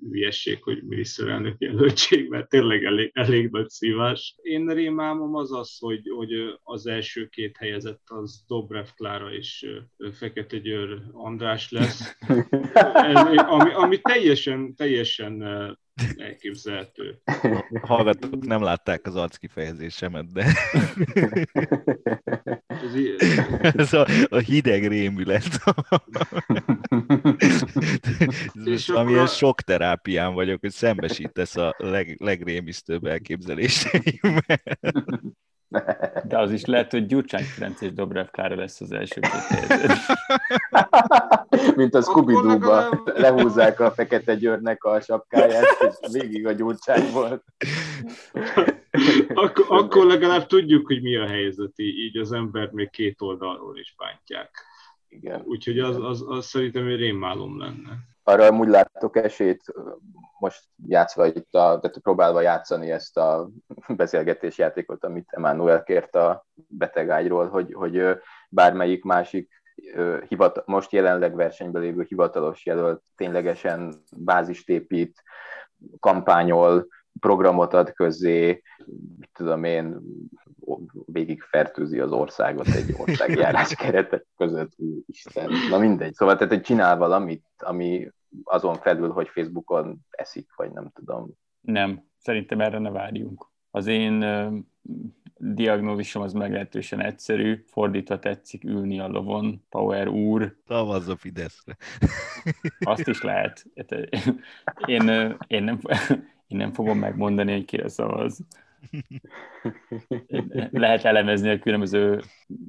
hülyesség, hogy miniszterelnök jelöltség, mert tényleg elég, elég nagy szívás. Én rémálmom az az, hogy, hogy az első két helyezett az Dobrev Klára és Fekete Győr András lesz, [laughs] ami, ami teljesen, teljesen elképzelhető. Hallgatók nem látták az arckifejezésemet, de [laughs] ez a, a hideg rémület. És amilyen sok terápián vagyok, hogy szembesítesz a leg, legrémisztőbb elképzeléseimmel. [laughs] De az is lehet, hogy Gyurcsány Ferenc és Dobrev Klára lesz az első két [laughs] Mint a scooby doo lehúzzák a Fekete Győrnek a sapkáját, és végig a Gyurcsány volt. Akkor, akkor legalább tudjuk, hogy mi a helyzet, így az embert még két oldalról is bántják. Igen. Úgyhogy az, az, az szerintem egy rémálom lenne. Arra amúgy láttok esélyt, most játszva itt, a, tehát próbálva játszani ezt a [laughs] beszélgetés játékot, amit Emmanuel kért a betegágyról, hogy, hogy bármelyik másik hivat, most jelenleg versenyben lévő hivatalos jelölt ténylegesen bázist épít, kampányol, programot ad közé, mit tudom én, végig fertőzi az országot egy országjárás keretek között, Isten. Na mindegy. Szóval tehát, hogy csinál valamit, ami azon felül, hogy Facebookon eszik, vagy nem tudom. Nem, szerintem erre ne várjunk. Az én diagnózisom az meglehetősen egyszerű, fordítva tetszik ülni a lovon, Power úr. Szavazz a Fideszre. [laughs] Azt is lehet. Én, én, nem, [laughs] én nem fogom megmondani, hogy kire szavaz. [laughs] Lehet elemezni a különböző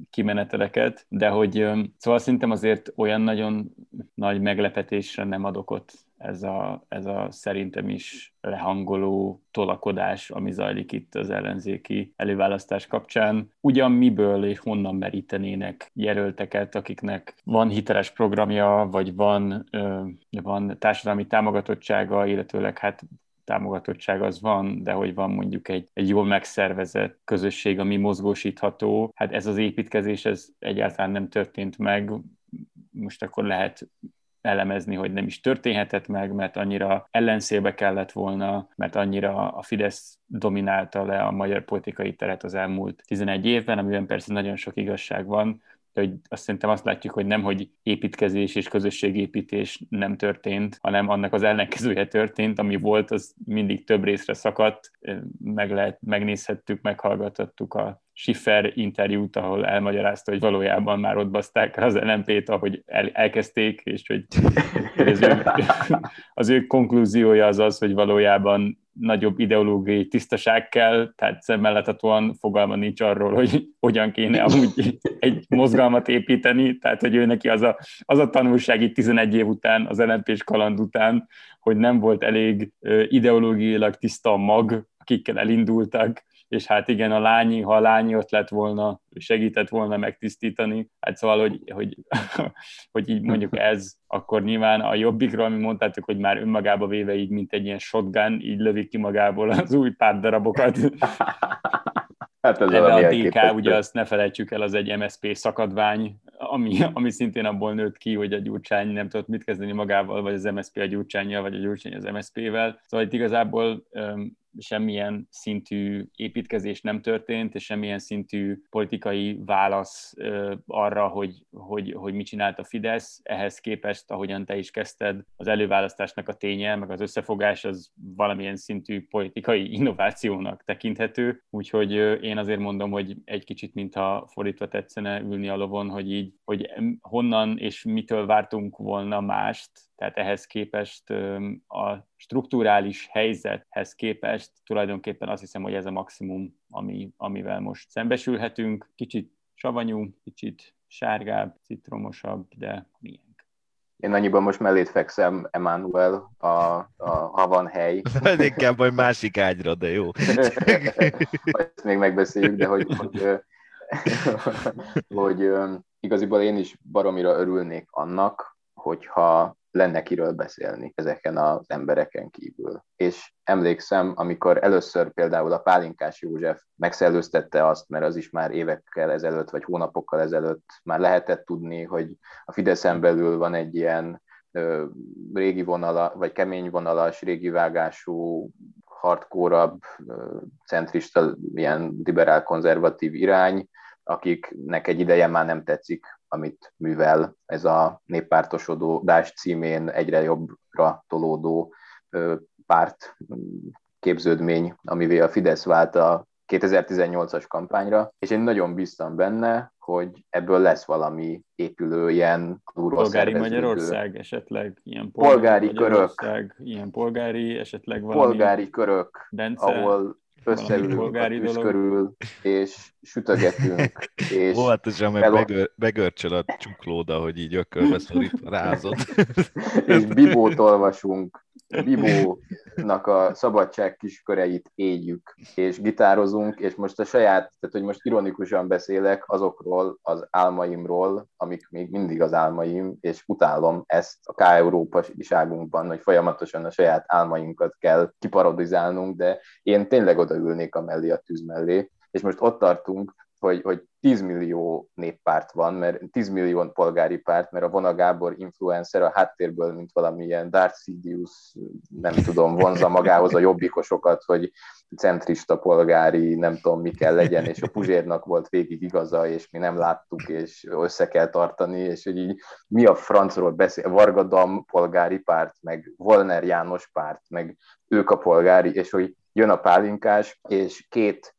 kimeneteleket, de hogy szóval szerintem azért olyan nagyon nagy meglepetésre nem adok ott ez a, ez a szerintem is lehangoló tolakodás, ami zajlik itt az ellenzéki előválasztás kapcsán. Ugyan miből és honnan merítenének jelölteket, akiknek van hiteles programja, vagy van, van társadalmi támogatottsága, illetőleg hát támogatottság az van, de hogy van mondjuk egy, egy jól megszervezett közösség, ami mozgósítható, hát ez az építkezés, ez egyáltalán nem történt meg, most akkor lehet elemezni, hogy nem is történhetett meg, mert annyira ellenszélbe kellett volna, mert annyira a Fidesz dominálta le a magyar politikai teret az elmúlt 11 évben, amiben persze nagyon sok igazság van, de hogy azt szerintem azt látjuk, hogy nem, hogy építkezés és közösségépítés nem történt, hanem annak az ellenkezője történt, ami volt, az mindig több részre szakadt, meg lehet, megnézhettük, meghallgathattuk a Schiffer interjút, ahol elmagyarázta, hogy valójában már ott baszták az LMP-t, ahogy el, elkezdték, és hogy, hogy az, ő, [laughs] az ő konklúziója az az, hogy valójában nagyobb ideológiai tisztaság kell, tehát szemmellethatóan fogalma nincs arról, hogy hogyan kéne amúgy egy mozgalmat építeni, tehát hogy ő neki az a, az a tanulság itt 11 év után, az lmp kaland után, hogy nem volt elég ideológiailag tiszta a mag, akikkel elindultak, és hát igen, a lányi, ha a lányi ott lett volna, segített volna megtisztítani, hát szóval, hogy, hogy, [laughs] hogy így mondjuk ez, akkor nyilván a jobbikról, ami mondtátok, hogy már önmagába véve így, mint egy ilyen shotgun, így lövik ki magából az új pár darabokat. [laughs] Hát ez a DK, ugye azt ne felejtsük el, az egy MSP szakadvány, ami, ami szintén abból nőtt ki, hogy a Gyurcsány nem tudott mit kezdeni magával, vagy az MSP a Gyurcsányjal, vagy a Gyurcsány az MSP-vel. Szóval itt igazából semmilyen szintű építkezés nem történt, és semmilyen szintű politikai válasz arra, hogy, hogy, hogy mit csinált a Fidesz. Ehhez képest, ahogyan te is kezdted, az előválasztásnak a ténye, meg az összefogás az valamilyen szintű politikai [laughs] innovációnak tekinthető. Úgyhogy én azért mondom, hogy egy kicsit, mintha fordítva tetszene ülni a lovon, hogy így, hogy honnan és mitől vártunk volna mást, tehát ehhez képest a strukturális helyzethez képest tulajdonképpen azt hiszem, hogy ez a maximum, ami, amivel most szembesülhetünk. Kicsit savanyú, kicsit sárgább, citromosabb, de milyen. Én annyiban most mellét fekszem, Emmanuel, a, a, ha van hely. [laughs] Inkább majd másik ágyra, de jó. [laughs] Ezt még megbeszéljük, de hogy, hogy, [laughs] hogy, hogy igaziból én is baromira örülnék annak, hogyha lenne kiről beszélni ezeken az embereken kívül. És emlékszem, amikor először például a Pálinkás József megszellőztette azt, mert az is már évekkel ezelőtt, vagy hónapokkal ezelőtt már lehetett tudni, hogy a Fideszen belül van egy ilyen ö, régi vonala, vagy kemény vonalas, régi vágású, hardcore centrista, ilyen liberál-konzervatív irány, akiknek egy ideje már nem tetszik, amit művel ez a néppártosodás címén egyre jobbra tolódó párt képződmény, amivé a Fidesz vált a 2018-as kampányra, és én nagyon bíztam benne, hogy ebből lesz valami épülő ilyen Polgári Magyarország esetleg, ilyen polgári, polgári körök, ilyen polgári esetleg valami... Polgári körök, Bence, ahol összeülünk a tűz körül, és sütögetünk. És Óvatosan, mert fel... begör, begörcsöl a csuklóda, hogy így ökölbe szorítva rázod. [laughs] és bibót olvasunk, Bibónak a szabadság kisköreit éljük, és gitározunk, és most a saját, tehát hogy most ironikusan beszélek azokról az álmaimról, amik még mindig az álmaim, és utálom ezt a K-Európa-ságunkban, hogy folyamatosan a saját álmainkat kell kiparodizálnunk, de én tényleg odaülnék a mellé a tűz mellé, és most ott tartunk, hogy, hogy 10 millió néppárt van, mert 10 millió polgári párt, mert a Vona Gábor influencer a háttérből, mint valamilyen Darth Sidious, nem tudom, vonza magához a jobbikosokat, hogy centrista polgári, nem tudom mi kell legyen, és a Puzsérnak volt végig igaza, és mi nem láttuk, és össze kell tartani, és hogy így mi a francról beszél, Varga Dam polgári párt, meg Volner János párt, meg ők a polgári, és hogy jön a pálinkás, és két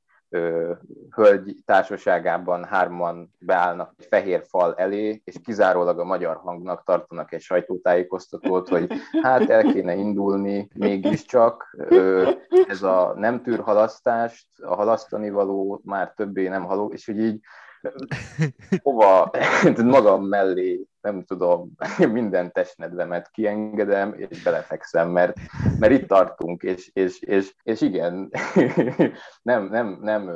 hölgy társaságában hárman beállnak egy fehér fal elé, és kizárólag a magyar hangnak tartanak egy sajtótájékoztatót, hogy hát el kéne indulni mégiscsak. Ez a nem tűr halasztást, a halasztani való már többé nem haló, és hogy így hova [laughs] magam mellé, nem tudom, [laughs] minden testnedvemet kiengedem, és belefekszem, mert, mert itt tartunk, és, és, és, és igen, [laughs] nem, nem, nem,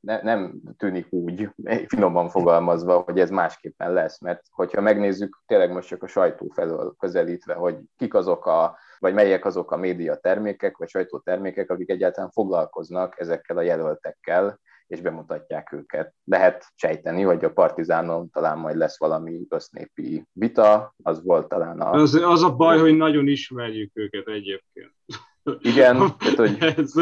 nem, nem tűnik úgy, finoman fogalmazva, hogy ez másképpen lesz, mert hogyha megnézzük tényleg most csak a sajtó felől közelítve, hogy kik azok a, vagy melyek azok a média termékek, vagy sajtótermékek, akik egyáltalán foglalkoznak ezekkel a jelöltekkel, és bemutatják őket. Lehet sejteni, hogy a Partizánon talán majd lesz valami össznépi vita, az volt talán a... Az, az a baj, hogy nagyon ismerjük őket egyébként. Igen, [laughs] tehát, hogy... ez,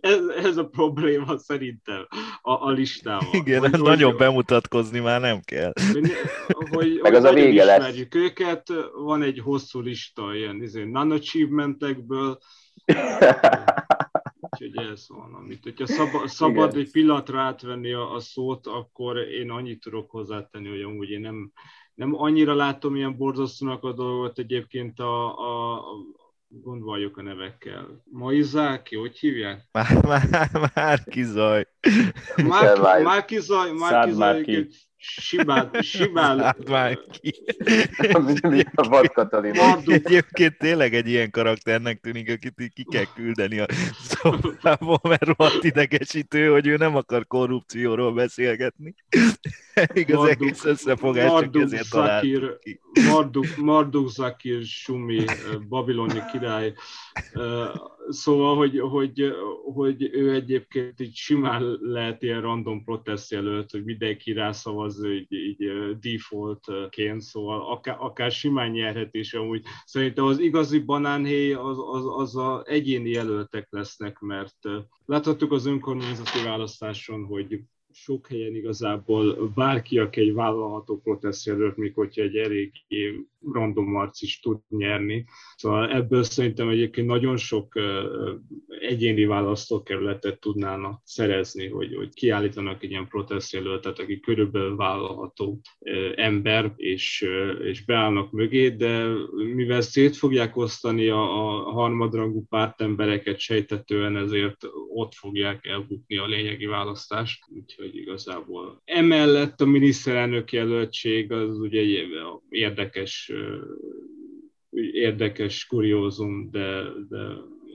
ez, ez a probléma szerintem a, a listával. Igen, hogy, nagyon hogy, bemutatkozni már nem kell. Hogy, Meg az a vége lesz. Ismerjük őket, van egy hosszú lista ilyen izé, non-achievementekből, [laughs] Úgyhogy ez van, amit. Hogyha szabad, szabad egy pillanatra átvenni a, a szót, akkor én annyit tudok hozzátenni, hogy amúgy én nem, nem annyira látom ilyen borzasztónak a dolgot egyébként a, a, a gondoljuk a nevekkel. Maizáki, hogy hívják? Már, már, már kizaj. Már kizaj, már kizaj, Simán, simán. Már ki. A vad Katalin. Egyébként tényleg egy ilyen karakternek tűnik, akit így ki kell küldeni a szobából, mert rohadt idegesítő, hogy ő nem akar korrupcióról beszélgetni. Igaz, Marduk, egész összefogás Marduk csak ezért Zakir, Marduk, Marduk Zakir Sumi, babiloni király. Szóval, hogy, hogy, hogy ő egyébként így simán lehet ilyen random protest jelölt, hogy mindenki rászavaz így, így defaultként, szóval akár, akár simán nyerhet is amúgy. Szerintem az igazi banánhéj az, az, az a egyéni jelöltek lesznek, mert láthattuk az önkormányzati választáson, hogy sok helyen igazából bárki, aki egy vállalható protestjelölt, még hogyha egy elég random arc is tud nyerni. Szóval ebből szerintem egyébként nagyon sok egyéni választókerületet tudnának szerezni, hogy, hogy kiállítanak egy ilyen protestjelöltet, aki körülbelül vállalható ember, és, és beállnak mögé, de mivel szét fogják osztani a, a harmadrangú pártembereket sejtetően, ezért ott fogják elbukni a lényegi választást. Úgyhogy igazából emellett a miniszterelnök jelöltség az ugye egy érdekes érdekes kuriózum, de, de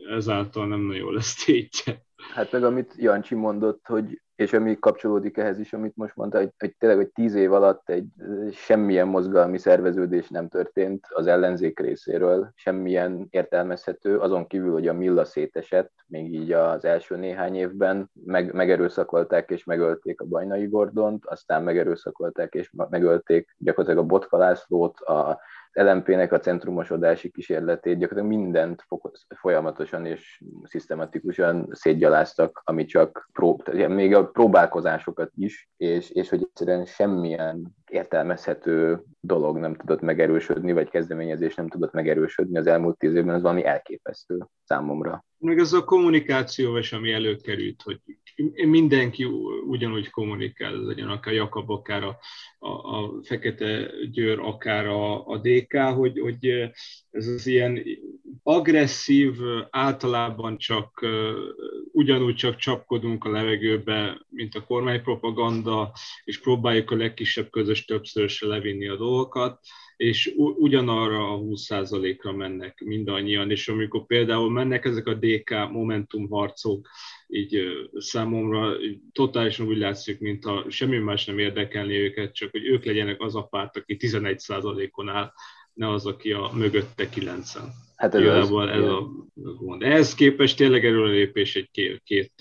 ezáltal nem nagyon lesz tétje. Hát meg amit Jancsi mondott, hogy és ami kapcsolódik ehhez is, amit most mondta, hogy, hogy tényleg, hogy tíz év alatt egy semmilyen mozgalmi szerveződés nem történt az ellenzék részéről, semmilyen értelmezhető, azon kívül, hogy a Milla szétesett, még így az első néhány évben, meg, megerőszakolták és megölték a Bajnai Gordont, aztán megerőszakolták és megölték gyakorlatilag a Botkalászlót, a LMP-nek a centrumosodási kísérletét, gyakorlatilag mindent folyamatosan és szisztematikusan szétgyaláztak, ami csak prób, még a próbálkozásokat is, és, és hogy egyszerűen semmilyen értelmezhető dolog nem tudott megerősödni, vagy kezdeményezés nem tudott megerősödni az elmúlt tíz évben, az valami elképesztő számomra. Meg ez a kommunikáció is, ami előkerült, hogy mindenki ugyanúgy kommunikál, legyen akár Jakab, akár a, a, a Fekete Győr, akár a, a DK, hogy, hogy ez az ilyen agresszív, általában csak ugyanúgy csak csapkodunk a levegőbe, mint a kormánypropaganda, és próbáljuk a legkisebb közös többszörösre levinni a dolgokat, és ugyanarra a 20%-ra mennek mindannyian, és amikor például mennek ezek a DK Momentum harcok, így számomra totálisan úgy látszik, mint ha semmi más nem érdekelni őket, csak hogy ők legyenek az a párt, aki 11%-on áll, ne az, aki a mögötte 90. Hát ez Igazából ez a gond. Ehhez képest tényleg lépés egy két, két,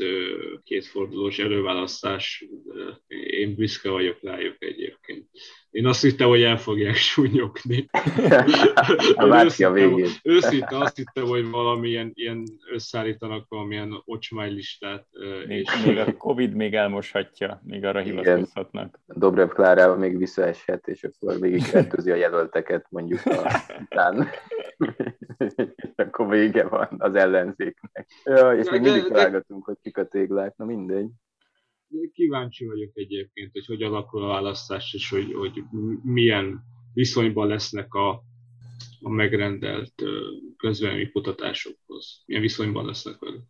két fordulós előválasztás. Én büszke vagyok rájuk egyébként. Én azt hittem, hogy el fogják súnyogni. [laughs] a végén. Őszinte azt hittem, hogy valamilyen ilyen összeállítanak valamilyen ocsmánylistát. Még, és... még a Covid még elmoshatja, még arra hivatkozhatnak. Dobrev Klárával még visszaeshet, és akkor végig [laughs] kettőzi a jelölteket mondjuk a után. [laughs] akkor vége van az ellenzéknek. Ja, és még mindig találgatunk, hogy kik a téglák, na mindegy. Kíváncsi vagyok egyébként, hogy hogy alakul a választás, és hogy, hogy milyen viszonyban lesznek a, a megrendelt közvélemény kutatásokhoz. Milyen viszonyban lesznek velük.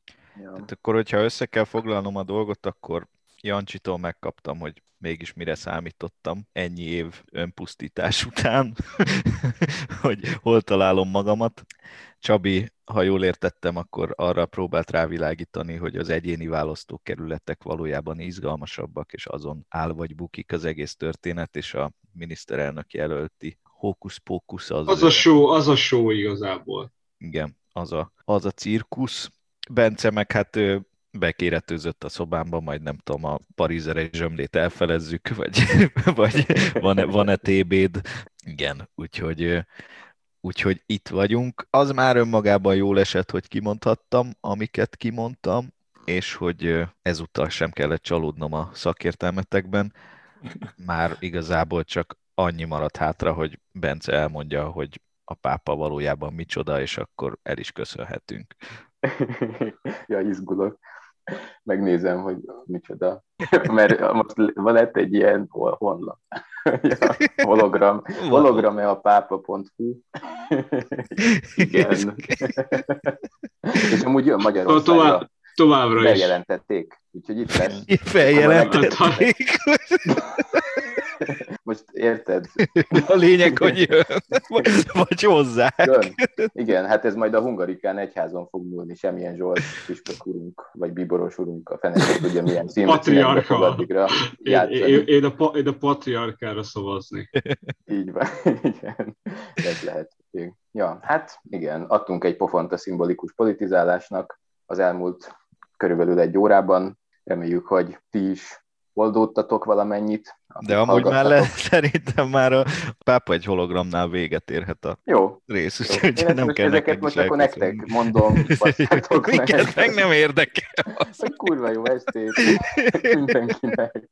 Ja. Hát akkor, hogyha össze kell foglalnom a dolgot, akkor Jancsitól megkaptam, hogy mégis mire számítottam ennyi év önpusztítás után, [laughs] hogy hol találom magamat. Csabi, ha jól értettem, akkor arra próbált rávilágítani, hogy az egyéni választókerületek valójában izgalmasabbak, és azon áll vagy bukik az egész történet, és a miniszterelnök jelölti hókusz-pókusz az... Az a show, az a show igazából. Igen, az a, az a cirkusz. Bence meg hát bekéretőzött a szobámba, majd nem tudom, a parizere zsömlét elfelezzük, [laughs] vagy, vagy van-e, van-e TB-d. Igen, úgyhogy, úgyhogy itt vagyunk. Az már önmagában jól esett, hogy kimondhattam, amiket kimondtam, és hogy ezúttal sem kellett csalódnom a szakértelmetekben. Már igazából csak annyi maradt hátra, hogy Bence elmondja, hogy a pápa valójában micsoda, és akkor el is köszönhetünk. [laughs] ja, izgulok megnézem, hogy micsoda. Mert most lett egy ilyen honlap. hologram, hologram a pápa.hu. Igen. [laughs] És amúgy jön Magyarországra. Tovább, továbbra is. Bejelentették. Úgyhogy itt lesz. Feljelentették. [laughs] Most érted? A lényeg, hogy jön, vagy hozzá. Igen, hát ez majd a hungarikán egyházon fog múlni, semmilyen Zsolt püspök urunk, vagy Bíboros urunk, a fene tudja milyen színbe játszani. Én, én, a, én a patriarkára szavazni. Így van, [laughs] igen. Ez lehet. Ja, hát igen, adtunk egy pofont a szimbolikus politizálásnak az elmúlt körülbelül egy órában. Reméljük, hogy ti is oldódtatok valamennyit. De amúgy már le, [laughs] szerintem már a pápa egy hologramnál véget érhet a jó, rész, úgyhogy nem kell ezeket most akkor nektek mondom, [laughs] Miket meg nem érdekel. Hogy kurva jó estét [laughs] mindenkinek.